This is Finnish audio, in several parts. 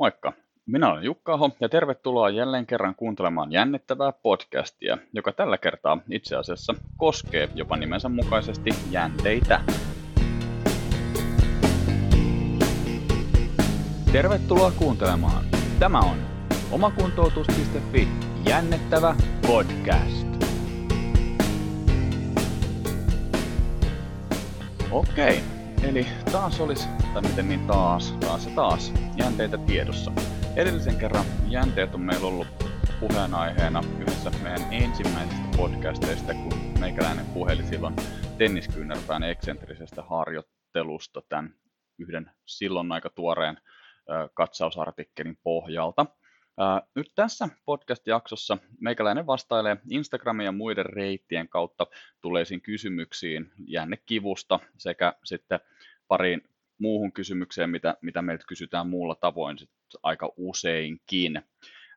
Moikka! Minä olen Jukka Aho ja tervetuloa jälleen kerran kuuntelemaan jännittävää podcastia, joka tällä kertaa itse asiassa koskee jopa nimensä mukaisesti jänteitä. Tervetuloa kuuntelemaan. Tämä on omakuntoutus.fi jännittävä podcast. Okei, eli taas olisi, tai miten niin taas, taas ja taas, jänteitä tiedossa. Edellisen kerran jänteet on meillä ollut puheenaiheena yhdessä meidän ensimmäisistä podcasteista, kun meikäläinen puheli silloin tenniskyynärpään eksentrisestä harjoittelusta tämän yhden silloin aika tuoreen katsausartikkelin pohjalta. Nyt tässä podcast-jaksossa meikäläinen vastailee Instagramin ja muiden reittien kautta tuleisiin kysymyksiin jännekivusta sekä sitten pariin muuhun kysymykseen, mitä, mitä meiltä kysytään muulla tavoin sit aika useinkin.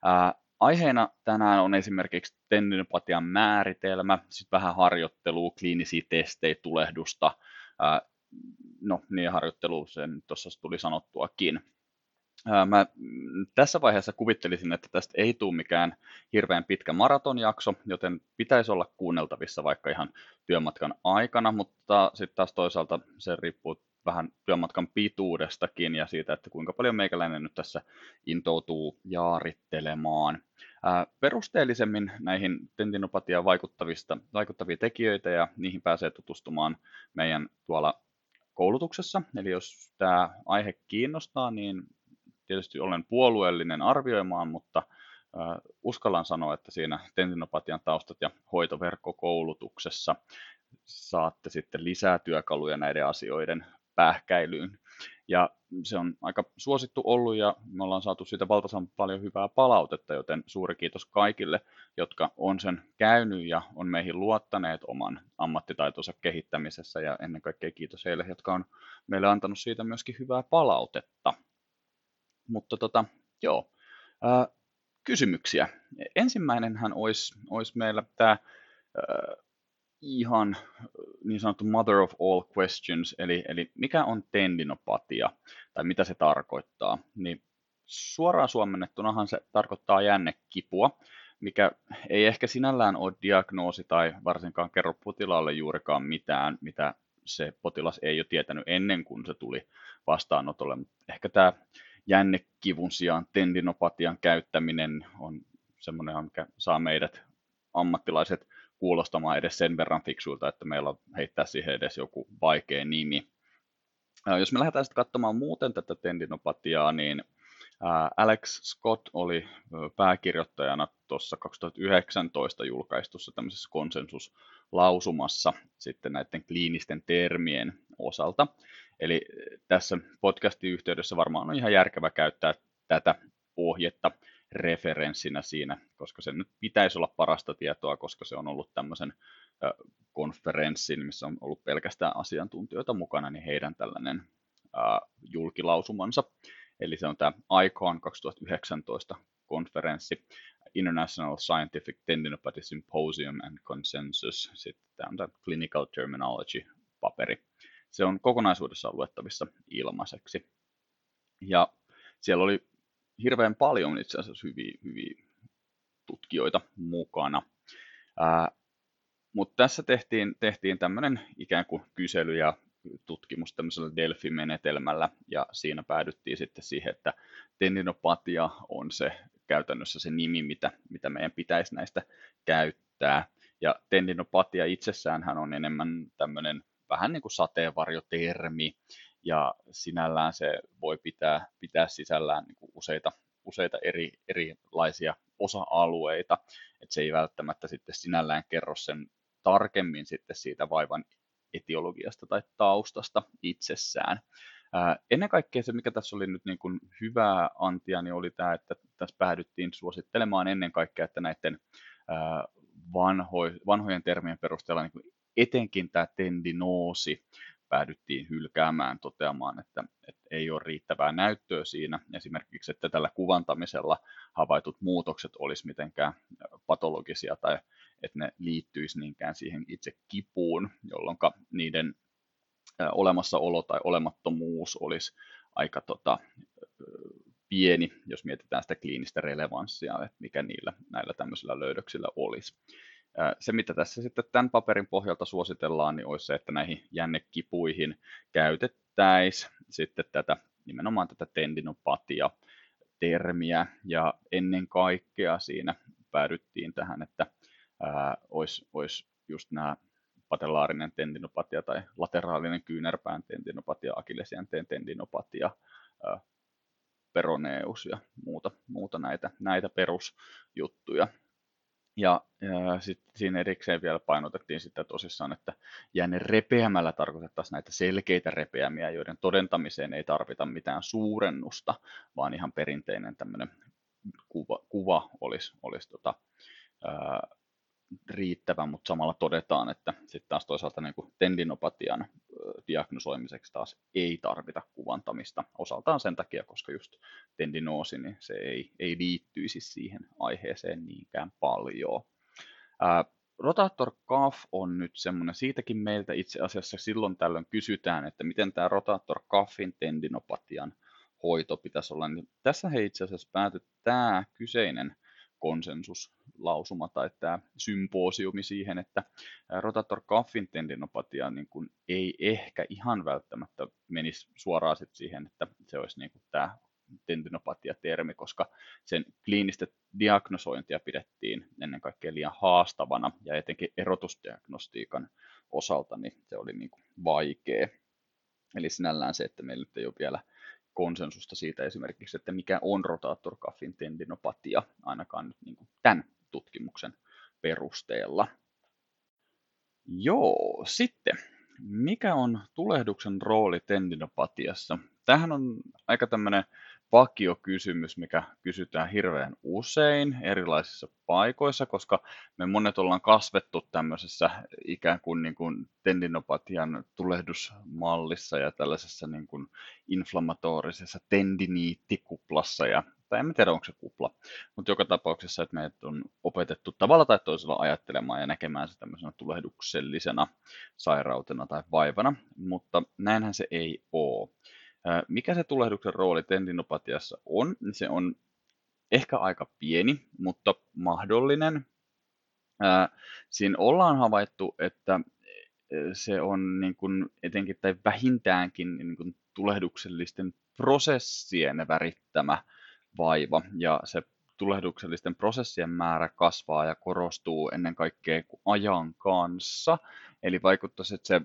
Ää, aiheena tänään on esimerkiksi tendinopatian määritelmä, sitten vähän harjoittelua, kliinisiä testejä, tulehdusta, ää, no niin harjoittelu sen tuossa tuli sanottuakin. Mä tässä vaiheessa kuvittelisin, että tästä ei tule mikään hirveän pitkä maratonjakso, joten pitäisi olla kuunneltavissa vaikka ihan työmatkan aikana, mutta sitten taas toisaalta se riippuu vähän työmatkan pituudestakin ja siitä, että kuinka paljon meikäläinen nyt tässä intoutuu jaarittelemaan. perusteellisemmin näihin tendinopatiaan vaikuttavista, vaikuttavia tekijöitä ja niihin pääsee tutustumaan meidän tuolla koulutuksessa. Eli jos tämä aihe kiinnostaa, niin tietysti olen puolueellinen arvioimaan, mutta uskallan sanoa, että siinä tendinopatian taustat ja hoitoverkkokoulutuksessa saatte sitten lisää työkaluja näiden asioiden pähkäilyyn. Ja se on aika suosittu ollut ja me ollaan saatu siitä valtaisen paljon hyvää palautetta, joten suuri kiitos kaikille, jotka on sen käynyt ja on meihin luottaneet oman ammattitaitonsa kehittämisessä ja ennen kaikkea kiitos heille, jotka on meille antanut siitä myöskin hyvää palautetta. Mutta tota, joo, ää, kysymyksiä. Ensimmäinenhän olisi, olisi meillä tämä ihan niin sanottu mother of all questions, eli, eli mikä on tendinopatia tai mitä se tarkoittaa, niin suoraan suomennettunahan se tarkoittaa jännekipua, mikä ei ehkä sinällään ole diagnoosi tai varsinkaan kerro potilaalle juurikaan mitään, mitä se potilas ei ole tietänyt ennen kuin se tuli vastaanotolle. Ehkä tämä jännekivun sijaan tendinopatian käyttäminen on semmoinen, mikä saa meidät ammattilaiset kuulostamaan edes sen verran fiksuilta, että meillä on heittää siihen edes joku vaikea nimi. Jos me lähdetään sitten katsomaan muuten tätä tendinopatiaa, niin Alex Scott oli pääkirjoittajana tuossa 2019 julkaistussa tämmöisessä konsensuslausumassa sitten näiden kliinisten termien osalta. Eli tässä podcastin yhteydessä varmaan on ihan järkevä käyttää tätä ohjetta referenssinä siinä, koska se nyt pitäisi olla parasta tietoa, koska se on ollut tämmöisen konferenssin, missä on ollut pelkästään asiantuntijoita mukana, niin heidän tällainen julkilausumansa. Eli se on tämä ICON 2019 konferenssi, International Scientific Tendinopathy Symposium and Consensus, sitten tämä on tämä Clinical Terminology-paperi. Se on kokonaisuudessaan luettavissa ilmaiseksi. Ja siellä oli hirveän paljon itse asiassa hyviä, hyviä tutkijoita mukana. Ää, mutta tässä tehtiin, tehtiin tämmöinen ikään kuin kysely ja tutkimus tämmöisellä Delphi-menetelmällä, ja siinä päädyttiin sitten siihen, että tendinopatia on se käytännössä se nimi, mitä, mitä meidän pitäisi näistä käyttää. Ja tendinopatia itsessään on enemmän tämmöinen vähän niin kuin sateenvarjotermi, ja sinällään se voi pitää, pitää sisällään niin kuin useita, useita eri, erilaisia osa-alueita, että se ei välttämättä sitten sinällään kerro sen tarkemmin sitten siitä vaivan etiologiasta tai taustasta itsessään. Ää, ennen kaikkea se, mikä tässä oli nyt niin kuin hyvää antia, niin oli tämä, että tässä päädyttiin suosittelemaan ennen kaikkea, että näiden ää, vanho, vanhojen termien perusteella niin kuin etenkin tämä tendinoosi päädyttiin hylkäämään toteamaan, että, että ei ole riittävää näyttöä siinä. Esimerkiksi, että tällä kuvantamisella havaitut muutokset olisi mitenkään patologisia tai että ne liittyisi niinkään siihen itse kipuun, jolloin niiden olemassaolo tai olemattomuus olisi aika tota, pieni, jos mietitään sitä kliinistä relevanssia, että mikä niillä näillä tämmöisillä löydöksillä olisi. Se, mitä tässä sitten tämän paperin pohjalta suositellaan, niin olisi se, että näihin jännekipuihin käytettäisiin sitten tätä nimenomaan tätä tendinopatia termiä ja ennen kaikkea siinä päädyttiin tähän, että ää, olisi, olisi just nämä patellaarinen tendinopatia tai lateraalinen kyynärpään tendinopatia, akillesjänteen tendinopatia, ää, peroneus ja muuta, muuta näitä, näitä perusjuttuja. Ja, ja sitten siinä erikseen vielä painotettiin sitä tosissaan, että jänne repeämällä tarkoitettaisiin näitä selkeitä repeämiä, joiden todentamiseen ei tarvita mitään suurennusta, vaan ihan perinteinen tämmöinen kuva, kuva olisi, olisi tota, ää, riittävä, mutta samalla todetaan, että sitten taas toisaalta niin kuin tendinopatian diagnosoimiseksi taas ei tarvita kuvantamista osaltaan sen takia, koska just tendinoosi, niin se ei, ei liittyisi siihen aiheeseen niinkään paljon. Ää, rotator cuff on nyt semmoinen, siitäkin meiltä itse asiassa silloin tällöin kysytään, että miten tämä rotator cuffin tendinopatian hoito pitäisi olla, niin tässä he itse asiassa pääty tämä kyseinen konsensuslausuma tai tämä symposiumi siihen, että rotator cuffin tendinopatia niin kuin ei ehkä ihan välttämättä menisi suoraan sit siihen, että se olisi niin kuin tämä tendinopatia-termi, koska sen kliinistä diagnosointia pidettiin ennen kaikkea liian haastavana ja etenkin erotusdiagnostiikan osalta niin se oli niin kuin vaikea. Eli sinällään se, että meillä nyt ei ole vielä konsensusta siitä esimerkiksi, että mikä on rotaattorkaffin tendinopatia, ainakaan nyt niin kuin tämän tutkimuksen perusteella. Joo, sitten mikä on tulehduksen rooli tendinopatiassa? Tähän on aika tämmöinen vakiokysymys, mikä kysytään hirveän usein erilaisissa paikoissa, koska me monet ollaan kasvettu tämmöisessä ikään kuin, niin kuin tendinopatian tulehdusmallissa ja tällaisessa niin kuin inflammatorisessa tendiniittikuplassa ja tai en tiedä onko se kupla, mutta joka tapauksessa, että meidät on opetettu tavalla tai toisella ajattelemaan ja näkemään se tämmöisenä tulehduksellisena sairautena tai vaivana, mutta näinhän se ei ole. Mikä se tulehduksen rooli tendinopatiassa on? Se on ehkä aika pieni, mutta mahdollinen. Siinä ollaan havaittu, että se on niin kuin etenkin tai vähintäänkin niin kuin tulehduksellisten prosessien värittämä vaiva. Ja se tulehduksellisten prosessien määrä kasvaa ja korostuu ennen kaikkea ajan kanssa. Eli vaikuttaisi, että se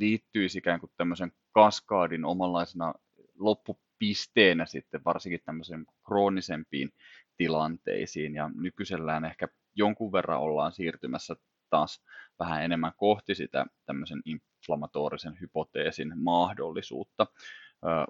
liittyisi ikään kuin tämmöisen kaskaadin omanlaisena loppupisteenä sitten varsinkin tämmöisen kroonisempiin tilanteisiin. Ja nykyisellään ehkä jonkun verran ollaan siirtymässä taas vähän enemmän kohti sitä tämmöisen inflammatorisen hypoteesin mahdollisuutta,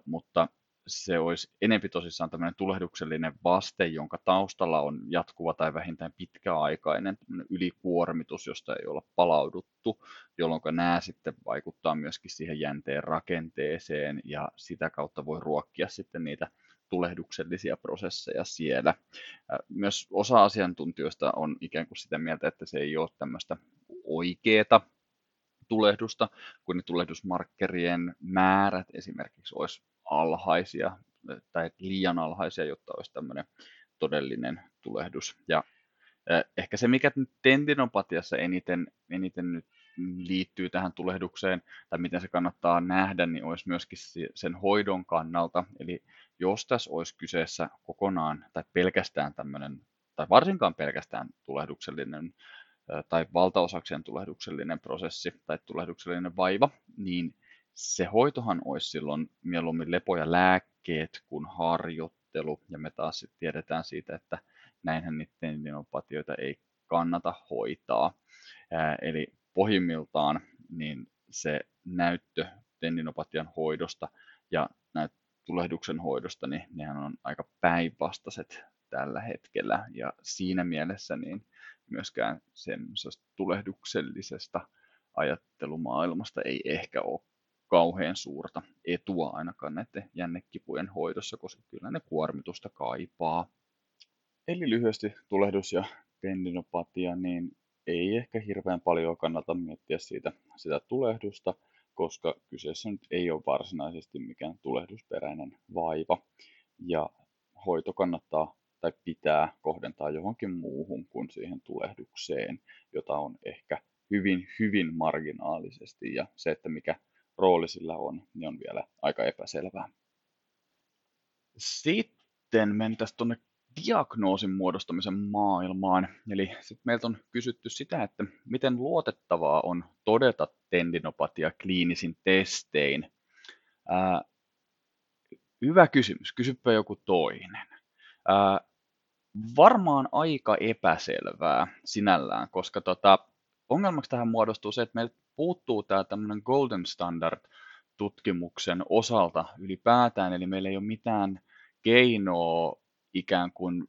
mutta se olisi enempi tosissaan tämmöinen tulehduksellinen vaste, jonka taustalla on jatkuva tai vähintään pitkäaikainen ylikuormitus, josta ei olla palauduttu, jolloin nämä sitten vaikuttaa myöskin siihen jänteen rakenteeseen ja sitä kautta voi ruokkia sitten niitä tulehduksellisia prosesseja siellä. Myös osa asiantuntijoista on ikään kuin sitä mieltä, että se ei ole tämmöistä oikeeta tulehdusta, kun ne tulehdusmarkkerien määrät esimerkiksi olisi alhaisia tai liian alhaisia, jotta olisi tämmöinen todellinen tulehdus. Ja ehkä se, mikä tendinopatiassa eniten, eniten nyt liittyy tähän tulehdukseen, tai miten se kannattaa nähdä, niin olisi myöskin sen hoidon kannalta. Eli jos tässä olisi kyseessä kokonaan tai pelkästään tämmöinen, tai varsinkaan pelkästään tulehduksellinen tai valtaosakseen tulehduksellinen prosessi tai tulehduksellinen vaiva, niin se hoitohan olisi silloin mieluummin lepo ja lääkkeet kuin harjoittelu, ja me taas sitten tiedetään siitä, että näinhän niitä tendinopatioita ei kannata hoitaa. Ää, eli pohjimmiltaan niin se näyttö tendinopatian hoidosta ja näyt tulehduksen hoidosta, niin nehän on aika päinvastaiset tällä hetkellä. Ja siinä mielessä niin myöskään semmoisesta tulehduksellisesta ajattelumaailmasta ei ehkä ole kauhean suurta etua ainakaan näiden jännekipujen hoidossa, koska kyllä ne kuormitusta kaipaa. Eli lyhyesti tulehdus ja tendinopatia, niin ei ehkä hirveän paljon kannata miettiä siitä, sitä tulehdusta, koska kyseessä nyt ei ole varsinaisesti mikään tulehdusperäinen vaiva. Ja hoito kannattaa tai pitää kohdentaa johonkin muuhun kuin siihen tulehdukseen, jota on ehkä hyvin, hyvin marginaalisesti ja se, että mikä rooli sillä on, niin on vielä aika epäselvää. Sitten mentäisiin tuonne diagnoosin muodostamisen maailmaan. Eli sitten meiltä on kysytty sitä, että miten luotettavaa on todeta tendinopatia kliinisin testein. Ää, hyvä kysymys, kysypä joku toinen. Ää, varmaan aika epäselvää sinällään, koska tota, ongelmaksi tähän muodostuu se, että meiltä puuttuu tämä tämmöinen golden standard tutkimuksen osalta ylipäätään, eli meillä ei ole mitään keinoa ikään kuin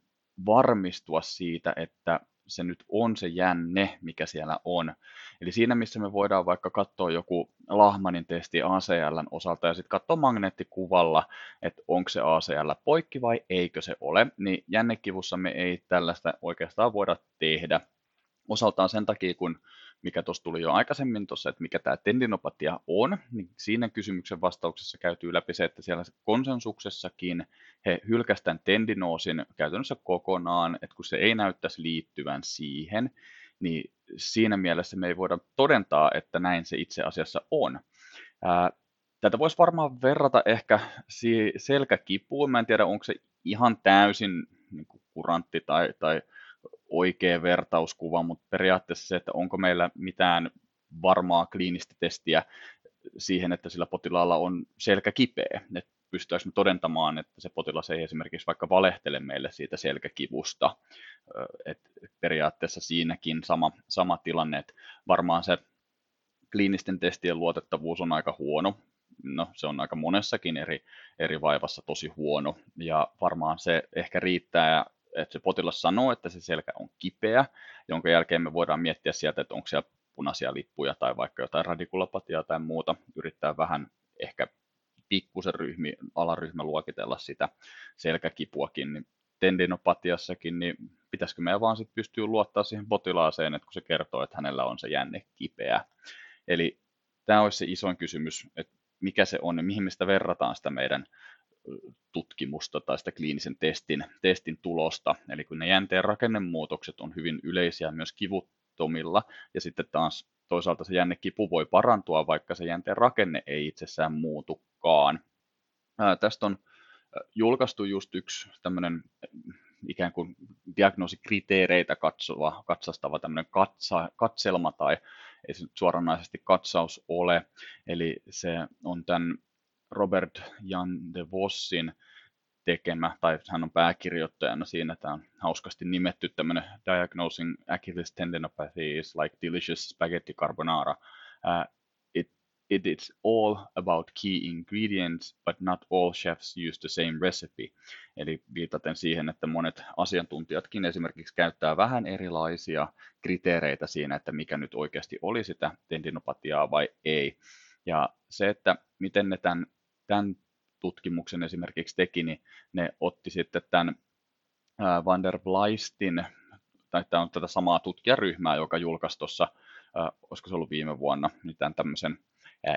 varmistua siitä, että se nyt on se jänne, mikä siellä on. Eli siinä, missä me voidaan vaikka katsoa joku Lahmanin testi ACLn osalta ja sitten katsoa magneettikuvalla, että onko se ACL poikki vai eikö se ole, niin jännekivussa me ei tällaista oikeastaan voida tehdä. Osaltaan sen takia, kun mikä tuossa tuli jo aikaisemmin tuossa, että mikä tämä tendinopatia on, niin siinä kysymyksen vastauksessa käytyy läpi se, että siellä konsensuksessakin he hylkästään tendinoosin käytännössä kokonaan, että kun se ei näyttäisi liittyvän siihen, niin siinä mielessä me ei voida todentaa, että näin se itse asiassa on. Tätä voisi varmaan verrata ehkä selkäkipuun. Mä en tiedä, onko se ihan täysin niin kurantti tai, tai oikea vertauskuva, mutta periaatteessa se, että onko meillä mitään varmaa kliinistä testiä siihen, että sillä potilaalla on selkä kipeä. Että pystytäänkö me todentamaan, että se potilas ei esimerkiksi vaikka valehtele meille siitä selkäkivusta. Et periaatteessa siinäkin sama, sama tilanne, että varmaan se kliinisten testien luotettavuus on aika huono. No, se on aika monessakin eri, eri vaivassa tosi huono, ja varmaan se ehkä riittää että se potilas sanoo, että se selkä on kipeä, jonka jälkeen me voidaan miettiä sieltä, että onko siellä punaisia lippuja tai vaikka jotain radikulopatiaa tai muuta, yrittää vähän ehkä pikkusen ryhmi, alaryhmä luokitella sitä selkäkipuakin, niin tendinopatiassakin, niin pitäisikö meidän vaan sitten pystyä luottaa siihen potilaaseen, että kun se kertoo, että hänellä on se jänne kipeä. Eli tämä olisi se isoin kysymys, että mikä se on ja mihin me sitä verrataan sitä meidän tutkimusta tai sitä kliinisen testin, testin tulosta. Eli kun ne jänteen rakennemuutokset on hyvin yleisiä myös kivuttomilla, ja sitten taas toisaalta se jännekipu voi parantua, vaikka se jänteen rakenne ei itsessään muutukaan. Ää, tästä on julkaistu just yksi tämmöinen ikään kuin diagnoosikriteereitä katsova, katsastava tämmöinen katsa, katselma tai ei se suoranaisesti katsaus ole. Eli se on tämän Robert Jan de Vossin tekemä, tai hän on pääkirjoittajana siinä, tämä on hauskasti nimetty tämmöinen Diagnosing Achilles Tendinopathy is like delicious spaghetti carbonara. Uh, it, it is all about key ingredients, but not all chefs use the same recipe. Eli viitaten siihen, että monet asiantuntijatkin esimerkiksi käyttää vähän erilaisia kriteereitä siinä, että mikä nyt oikeasti oli sitä tendinopatiaa vai ei. Ja se, että miten ne tämän tämän tutkimuksen esimerkiksi teki, niin ne otti sitten tämän Van der Bleistin, tai tämä on tätä samaa tutkijaryhmää, joka julkaisi tuossa, olisiko se ollut viime vuonna, niin tämän tämmöisen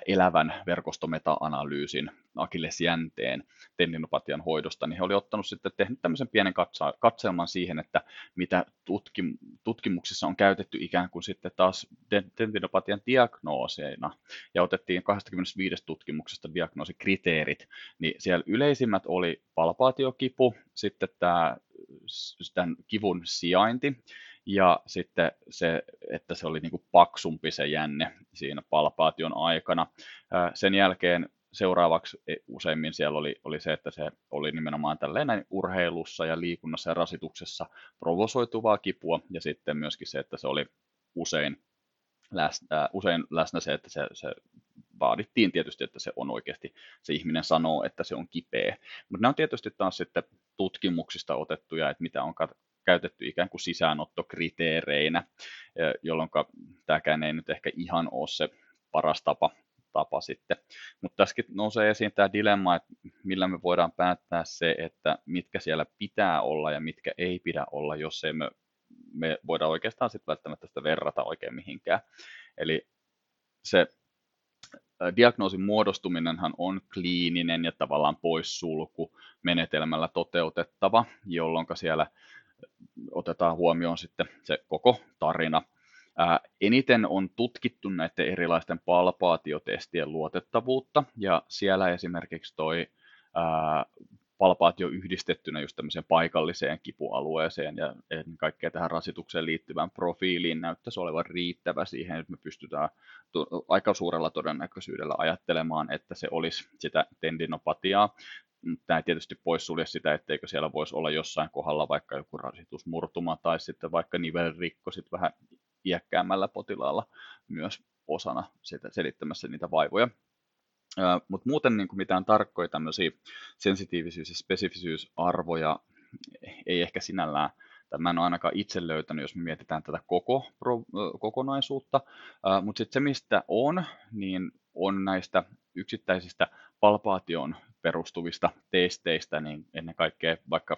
elävän verkostometa-analyysin akillesjänteen tendinopatian hoidosta, niin he oli ottanut sitten tehnyt tämmöisen pienen katsa- katselman siihen, että mitä tutkim- tutkimuksissa on käytetty ikään kuin sitten taas tendinopatian diagnooseina, ja otettiin 25 tutkimuksesta diagnoosikriteerit, niin siellä yleisimmät oli palpaatiokipu, sitten tämä tämän kivun sijainti, ja sitten se, että se oli niin kuin paksumpi se jänne siinä palpaation aikana. Sen jälkeen seuraavaksi e, useimmin siellä oli, oli se, että se oli nimenomaan tällainen urheilussa ja liikunnassa ja rasituksessa provosoituvaa kipua, ja sitten myöskin se, että se oli usein läsnä, usein läsnä se, että se, se vaadittiin tietysti, että se on oikeasti, se ihminen sanoo, että se on kipeä. Mutta nämä on tietysti taas sitten tutkimuksista otettuja, että mitä on käytetty ikään kuin sisäänottokriteereinä, jolloin tämäkään ei nyt ehkä ihan ole se paras tapa, tapa sitten. Mutta tässäkin nousee esiin tämä dilemma, että millä me voidaan päättää se, että mitkä siellä pitää olla ja mitkä ei pidä olla, jos ei me, me voida oikeastaan sitten välttämättä sitä verrata oikein mihinkään. Eli se diagnoosin muodostuminenhan on kliininen ja tavallaan poissulku menetelmällä toteutettava, jolloin siellä otetaan huomioon sitten se koko tarina. Ää, eniten on tutkittu näiden erilaisten palpaatiotestien luotettavuutta, ja siellä esimerkiksi toi ää, palpaatio yhdistettynä just tämmöiseen paikalliseen kipualueeseen ja ennen kaikkea tähän rasitukseen liittyvään profiiliin näyttäisi olevan riittävä siihen, että me pystytään aika suurella todennäköisyydellä ajattelemaan, että se olisi sitä tendinopatiaa. Tämä ei tietysti poissulje sitä, etteikö siellä voisi olla jossain kohdalla vaikka joku rasitusmurtuma tai sitten vaikka nivelrikko sit vähän iäkkäämmällä potilaalla myös osana sitä selittämässä niitä vaivoja. Mutta muuten niin kuin mitään tarkkoja tämmöisiä sensitiivisyys- ja spesifisyysarvoja ei ehkä sinällään, tai mä en ole ainakaan itse löytänyt, jos me mietitään tätä koko pro, kokonaisuutta, mutta sitten se, mistä on, niin on näistä yksittäisistä palpaation perustuvista testeistä, niin ennen kaikkea vaikka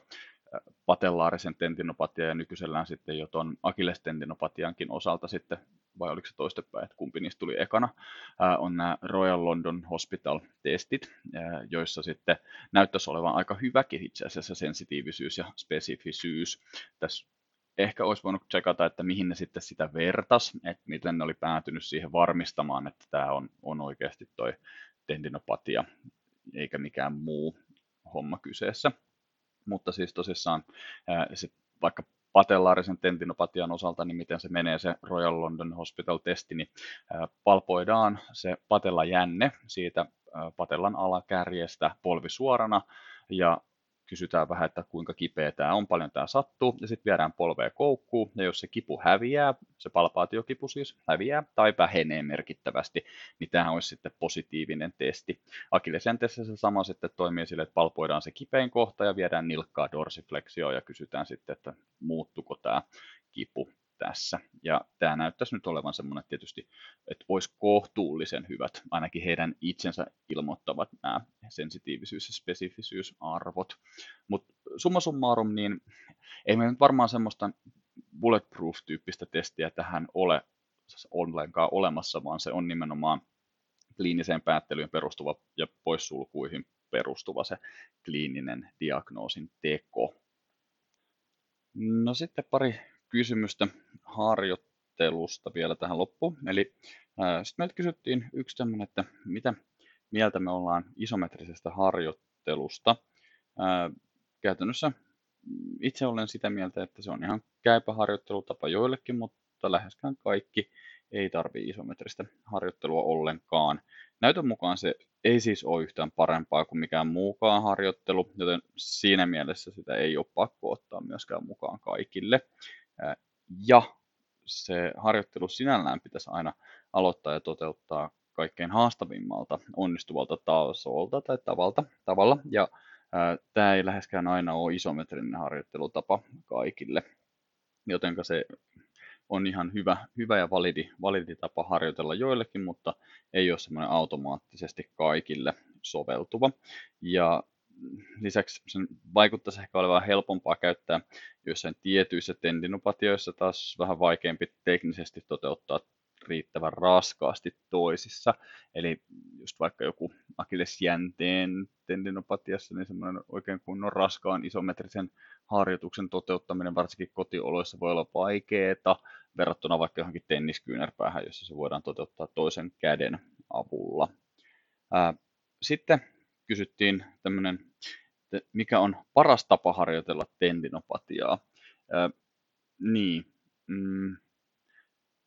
patellaarisen tendinopatia ja nykyisellään sitten jo tuon akillestendinopatiankin osalta sitten, vai oliko se toistepäin, että kumpi niistä tuli ekana, on nämä Royal London Hospital-testit, joissa sitten näyttäisi olevan aika hyväkin itse asiassa sensitiivisyys ja spesifisyys. Tässä ehkä olisi voinut tsekata, että mihin ne sitten sitä vertas, että miten ne oli päätynyt siihen varmistamaan, että tämä on, on oikeasti toi tendinopatia, eikä mikään muu homma kyseessä. Mutta siis tosissaan sit vaikka patellaarisen tendinopatian osalta, niin miten se menee se Royal London Hospital-testi, niin palpoidaan se patellajänne siitä patellan alakärjestä polvi suorana ja kysytään vähän, että kuinka kipeä tämä on, paljon tämä sattuu, ja sitten viedään polvea koukkuun, ja jos se kipu häviää, se palpaatiokipu siis häviää, tai vähenee merkittävästi, niin tämä olisi sitten positiivinen testi. Akillesjänteessä se sama sitten toimii sille, että palpoidaan se kipein kohta, ja viedään nilkkaa dorsiflexioon, ja kysytään sitten, että muuttuko tämä kipu tässä. Ja tämä näyttäisi nyt olevan semmoinen tietysti, että olisi kohtuullisen hyvät, ainakin heidän itsensä ilmoittavat nämä sensitiivisyys- ja spesifisyysarvot. Mutta summa summarum, niin ei me nyt varmaan semmoista bulletproof-tyyppistä testiä tähän ole ollenkaan olemassa, vaan se on nimenomaan kliiniseen päättelyyn perustuva ja poissulkuihin perustuva se kliininen diagnoosin teko. No sitten pari kysymystä harjoittelusta vielä tähän loppuun. Eli sitten meiltä kysyttiin yksi tämmöinen, että mitä mieltä me ollaan isometrisestä harjoittelusta. Ää, käytännössä itse olen sitä mieltä, että se on ihan käypä harjoittelutapa joillekin, mutta läheskään kaikki ei tarvi isometristä harjoittelua ollenkaan. Näytön mukaan se ei siis ole yhtään parempaa kuin mikään muukaan harjoittelu, joten siinä mielessä sitä ei ole pakko ottaa myöskään mukaan kaikille. Ja se harjoittelu sinällään pitäisi aina aloittaa ja toteuttaa kaikkein haastavimmalta onnistuvalta tasolta tai tavalta, tavalla. Ja tämä ei läheskään aina ole isometrinen harjoittelutapa kaikille, joten se on ihan hyvä, hyvä ja validi, validi tapa harjoitella joillekin, mutta ei ole semmoinen automaattisesti kaikille soveltuva. Ja lisäksi sen vaikuttaisi ehkä olevan helpompaa käyttää joissain tietyissä tendinopatioissa taas vähän vaikeampi teknisesti toteuttaa riittävän raskaasti toisissa. Eli just vaikka joku akillesjänteen tendinopatiassa, niin semmoinen oikein kunnon raskaan isometrisen harjoituksen toteuttaminen varsinkin kotioloissa voi olla vaikeaa verrattuna vaikka johonkin tenniskyynärpäähän, jossa se voidaan toteuttaa toisen käden avulla. Sitten kysyttiin tämmöinen, mikä on paras tapa harjoitella tendinopatiaa. Ää, niin, mm,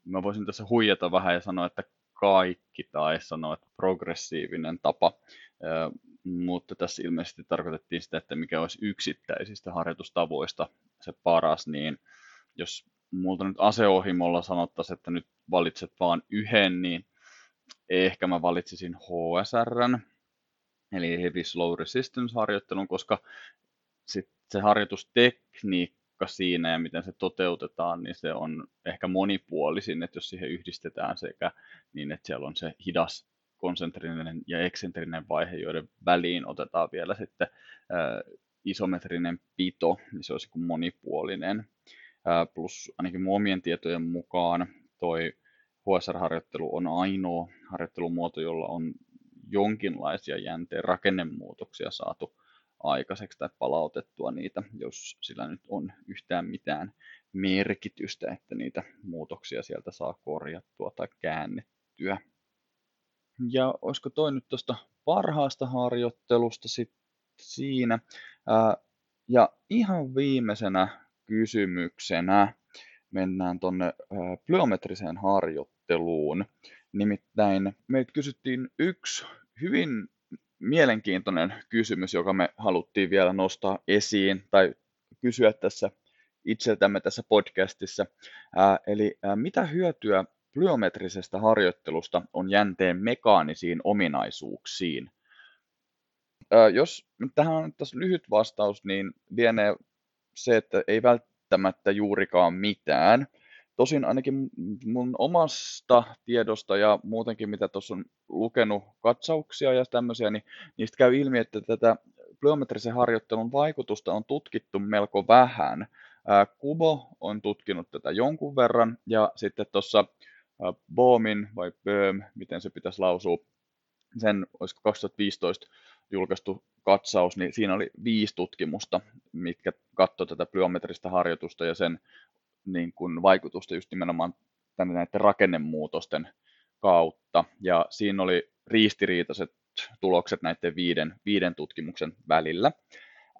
mä voisin tässä huijata vähän ja sanoa, että kaikki tai sanoa, että progressiivinen tapa, ää, mutta tässä ilmeisesti tarkoitettiin sitä, että mikä olisi yksittäisistä harjoitustavoista se paras, niin jos multa nyt aseohimolla sanottaisiin, että nyt valitset vaan yhden, niin ehkä mä valitsisin HSRn, eli Heavy Slow Resistance-harjoittelun, koska sit se harjoitustekniikka siinä ja miten se toteutetaan, niin se on ehkä monipuolisin, että jos siihen yhdistetään sekä niin, että siellä on se hidas konsentrinen ja eksentrinen vaihe, joiden väliin otetaan vielä sitten äh, isometrinen pito, niin se olisi monipuolinen. Äh, plus ainakin omien tietojen mukaan toi HSR-harjoittelu on ainoa harjoittelumuoto, jolla on jonkinlaisia jänteen rakennemuutoksia saatu aikaiseksi tai palautettua niitä, jos sillä nyt on yhtään mitään merkitystä, että niitä muutoksia sieltä saa korjattua tai käännettyä. Ja olisiko toi nyt tuosta parhaasta harjoittelusta sitten siinä. Ja ihan viimeisenä kysymyksenä mennään tuonne plyometriseen harjoitteluun. Nimittäin meitä kysyttiin yksi hyvin mielenkiintoinen kysymys, joka me haluttiin vielä nostaa esiin tai kysyä tässä itseltämme tässä podcastissa. Ää, eli ää, mitä hyötyä plyometrisestä harjoittelusta on jänteen mekaanisiin ominaisuuksiin? Ää, jos tähän on tässä lyhyt vastaus, niin lienee se, että ei välttämättä juurikaan mitään. Tosin ainakin mun omasta tiedosta ja muutenkin mitä tuossa on lukenut katsauksia ja tämmöisiä, niin niistä käy ilmi, että tätä plyometrisen harjoittelun vaikutusta on tutkittu melko vähän. Kubo on tutkinut tätä jonkun verran ja sitten tuossa Boomin vai Böhm, miten se pitäisi lausua, sen olisiko 2015 julkaistu katsaus, niin siinä oli viisi tutkimusta, mitkä katsoi tätä plyometristä harjoitusta ja sen niin kuin vaikutusta just nimenomaan tänne näiden rakennemuutosten kautta. Ja siinä oli ristiriitaiset tulokset näiden viiden, viiden tutkimuksen välillä.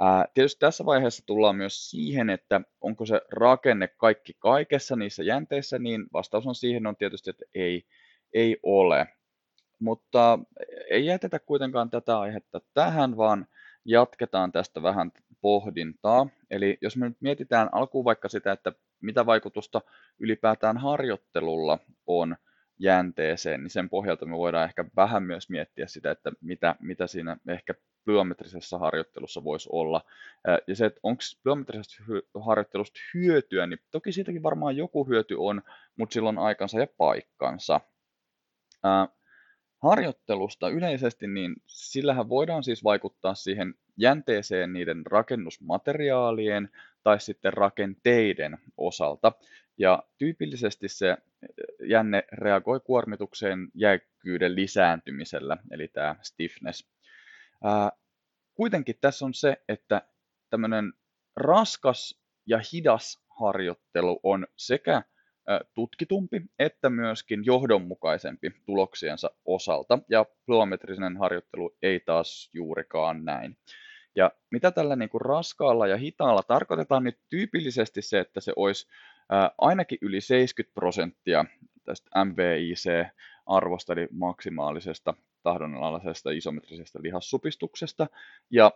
Ää, tietysti tässä vaiheessa tullaan myös siihen, että onko se rakenne kaikki kaikessa niissä jänteissä, niin vastaus on siihen on tietysti, että ei, ei ole. Mutta ei jätetä kuitenkaan tätä aihetta tähän, vaan jatketaan tästä vähän pohdintaa. Eli jos me nyt mietitään alkuun vaikka sitä, että mitä vaikutusta ylipäätään harjoittelulla on jänteeseen, niin sen pohjalta me voidaan ehkä vähän myös miettiä sitä, että mitä, mitä siinä ehkä plyometrisessä harjoittelussa voisi olla. Ja se, että onko plyometrisesta harjoittelusta hyötyä, niin toki siitäkin varmaan joku hyöty on, mutta silloin aikansa ja paikkansa. Harjoittelusta yleisesti, niin sillähän voidaan siis vaikuttaa siihen jänteeseen niiden rakennusmateriaalien tai sitten rakenteiden osalta. Ja tyypillisesti se jänne reagoi kuormitukseen jäykkyyden lisääntymisellä, eli tämä stiffness. Ää, kuitenkin tässä on se, että tämmöinen raskas ja hidas harjoittelu on sekä tutkitumpi että myöskin johdonmukaisempi tuloksiensa osalta, ja plyometrinen harjoittelu ei taas juurikaan näin. Ja mitä tällä niin kuin raskaalla ja hitaalla tarkoitetaan nyt tyypillisesti se, että se olisi ainakin yli 70 prosenttia tästä MVIC-arvosta, eli maksimaalisesta tahdonalaisesta isometrisestä lihassupistuksesta. Ja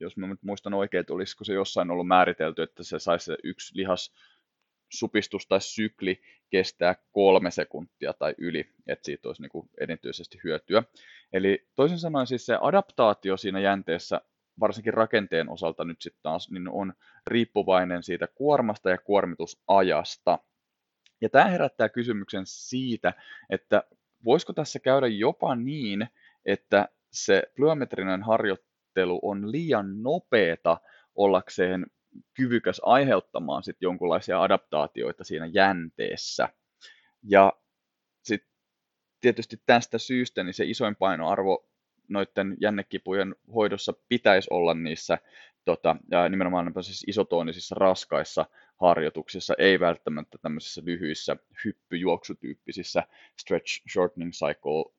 jos mä nyt muistan oikein, että olisiko se jossain ollut määritelty, että se saisi se yksi lihas supistus tai sykli kestää kolme sekuntia tai yli, että siitä olisi niin kuin erityisesti hyötyä. Eli toisin sanoen siis se adaptaatio siinä jänteessä varsinkin rakenteen osalta nyt sitten taas, niin on riippuvainen siitä kuormasta ja kuormitusajasta. Ja tämä herättää kysymyksen siitä, että voisiko tässä käydä jopa niin, että se plyometrinen harjoittelu on liian nopeata ollakseen kyvykäs aiheuttamaan sit jonkinlaisia adaptaatioita siinä jänteessä. Ja sitten tietysti tästä syystä niin se isoin painoarvo noiden jännekipujen hoidossa pitäisi olla niissä tota, nimenomaan isotoonisissa raskaissa harjoituksissa, ei välttämättä tämmöisissä lyhyissä hyppyjuoksutyyppisissä stretch shortening cycle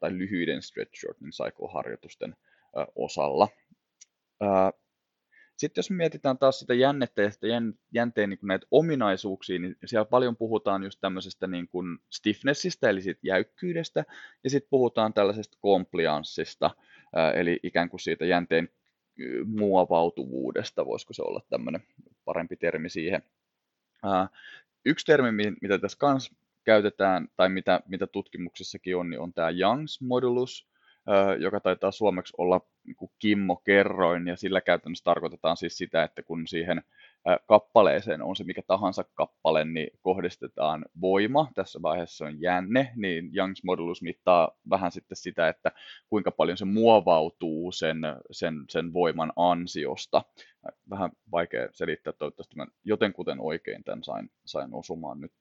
tai lyhyiden stretch shortening cycle harjoitusten osalla. Sitten jos mietitään taas sitä jännettä ja sitä jänteen niin näitä ominaisuuksia, niin siellä paljon puhutaan just tämmöisestä niin kuin stiffnessistä, eli siitä jäykkyydestä, ja sitten puhutaan tällaisesta complianssista, eli ikään kuin siitä jänteen muovautuvuudesta, voisiko se olla tämmöinen parempi termi siihen. Yksi termi, mitä tässä kanssa käytetään, tai mitä, mitä tutkimuksessakin on, niin on tämä Young's modulus, joka taitaa suomeksi olla niin Kimmo kerroin, ja sillä käytännössä tarkoitetaan siis sitä, että kun siihen kappaleeseen on se mikä tahansa kappale, niin kohdistetaan voima, tässä vaiheessa on jänne, niin Young's modulus mittaa vähän sitten sitä, että kuinka paljon se muovautuu sen, sen, sen voiman ansiosta. Vähän vaikea selittää, toivottavasti mä jotenkuten oikein tämän sain, sain osumaan nyt.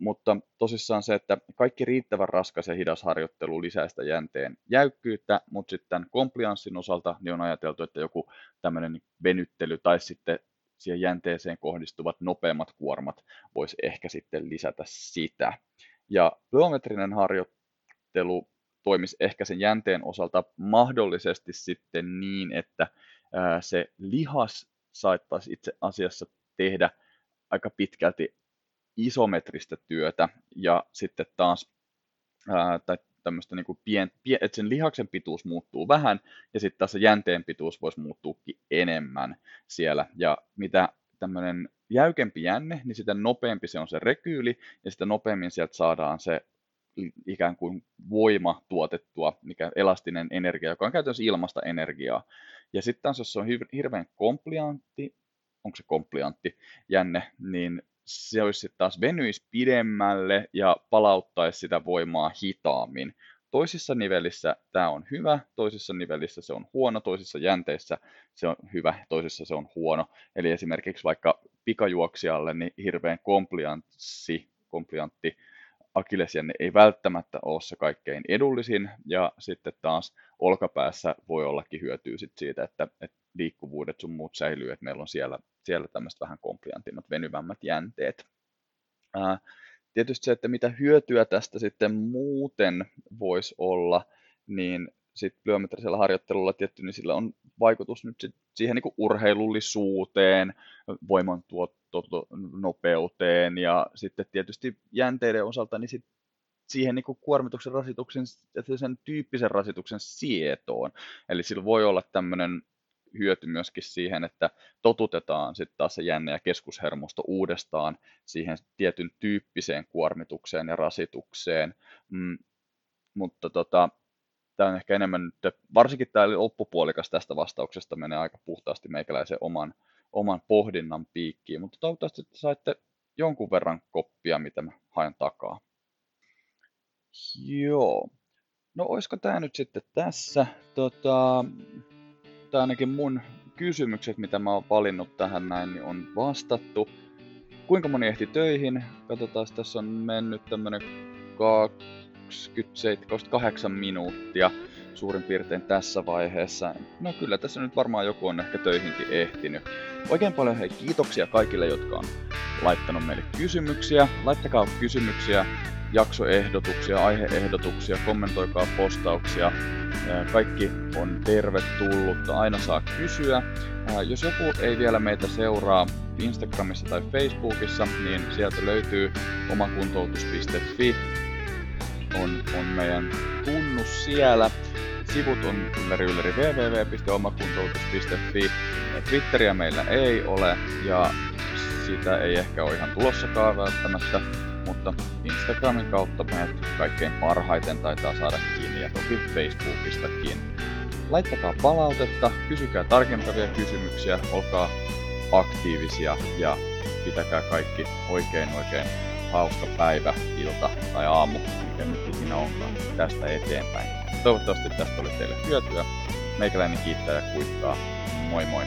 Mutta tosissaan se, että kaikki riittävän raskas ja hidas harjoittelu lisää sitä jänteen jäykkyyttä, mutta sitten komplianssin osalta niin on ajateltu, että joku tämmöinen venyttely tai sitten siihen jänteeseen kohdistuvat nopeammat kuormat voisi ehkä sitten lisätä sitä. Ja plyometrinen harjoittelu toimisi ehkä sen jänteen osalta mahdollisesti sitten niin, että se lihas saattaisi itse asiassa tehdä aika pitkälti isometristä työtä ja sitten taas ää, tai tämmöistä niin kuin pien, pien, että sen lihaksen pituus muuttuu vähän ja sitten taas se jänteen pituus voisi muuttuukin enemmän siellä ja mitä tämmöinen jäykempi jänne, niin sitä nopeampi se on se rekyyli ja sitä nopeammin sieltä saadaan se ikään kuin voima tuotettua, mikä elastinen energia, joka on käytännössä ilmasta energiaa. Ja sitten taas, jos se on hirveän kompliantti, onko se kompliantti jänne, niin se olisi sitten taas venyisi pidemmälle ja palauttaisi sitä voimaa hitaammin. Toisissa nivelissä tämä on hyvä, toisissa nivelissä se on huono, toisissa jänteissä se on hyvä, toisissa se on huono. Eli esimerkiksi vaikka pikajuoksijalle niin hirveän kompliantti, kompliantti akillesjänne ei välttämättä ole se kaikkein edullisin, ja sitten taas olkapäässä voi ollakin hyötyä sit siitä, että, että liikkuvuudet sun muut säilyy, että meillä on siellä, siellä tämmöiset vähän kompliantimmat, venyvämmät jänteet. Ää, tietysti se, että mitä hyötyä tästä sitten muuten voisi olla, niin sitten plyometrisellä harjoittelulla tietty, niin sillä on vaikutus nyt sit siihen niin urheilullisuuteen, voimantuotto nopeuteen ja sitten tietysti jänteiden osalta niin sit siihen niin kuin kuormituksen rasituksen, sen tyyppisen rasituksen sietoon. Eli sillä voi olla tämmöinen hyöty myöskin siihen, että totutetaan sitten taas se jänne ja keskushermosto uudestaan siihen tietyn tyyppiseen kuormitukseen ja rasitukseen. Mm, mutta tota, tämä on ehkä enemmän nyt, varsinkin tämä loppupuolikas tästä vastauksesta menee aika puhtaasti meikäläisen oman, oman pohdinnan piikkiin, mutta toivottavasti saitte jonkun verran koppia, mitä mä haen takaa. Joo. No olisiko tämä nyt sitten tässä? Tota, tämä ainakin mun kysymykset, mitä mä oon valinnut tähän näin, niin on vastattu. Kuinka moni ehti töihin? Katsotaan, tässä on mennyt tämmönen 27-28 minuuttia suurin piirtein tässä vaiheessa. No kyllä tässä nyt varmaan joku on ehkä töihinkin ehtinyt. Oikein paljon hei kiitoksia kaikille, jotka on laittanut meille kysymyksiä. Laittakaa kysymyksiä, jaksoehdotuksia, aiheehdotuksia, kommentoikaa postauksia. Kaikki on tervetullut, aina saa kysyä. Jos joku ei vielä meitä seuraa Instagramissa tai Facebookissa, niin sieltä löytyy omakuntoutus.fi on, on meidän tunnus siellä. Sivut on ylläri www.omakuntoutus.fi. Twitteriä meillä ei ole ja sitä ei ehkä ole ihan tulossakaan välttämättä, mutta Instagramin kautta meidät kaikkein parhaiten taitaa saada kiinni ja toki Facebookistakin. Laittakaa palautetta, kysykää tarkentavia kysymyksiä, olkaa aktiivisia ja pitäkää kaikki oikein oikein hauska päivä, ilta tai aamu, mikä nyt ikinä onkaan tästä eteenpäin. Toivottavasti tästä oli teille hyötyä. Meikäläinen kiittää ja kuittaa. Moi moi!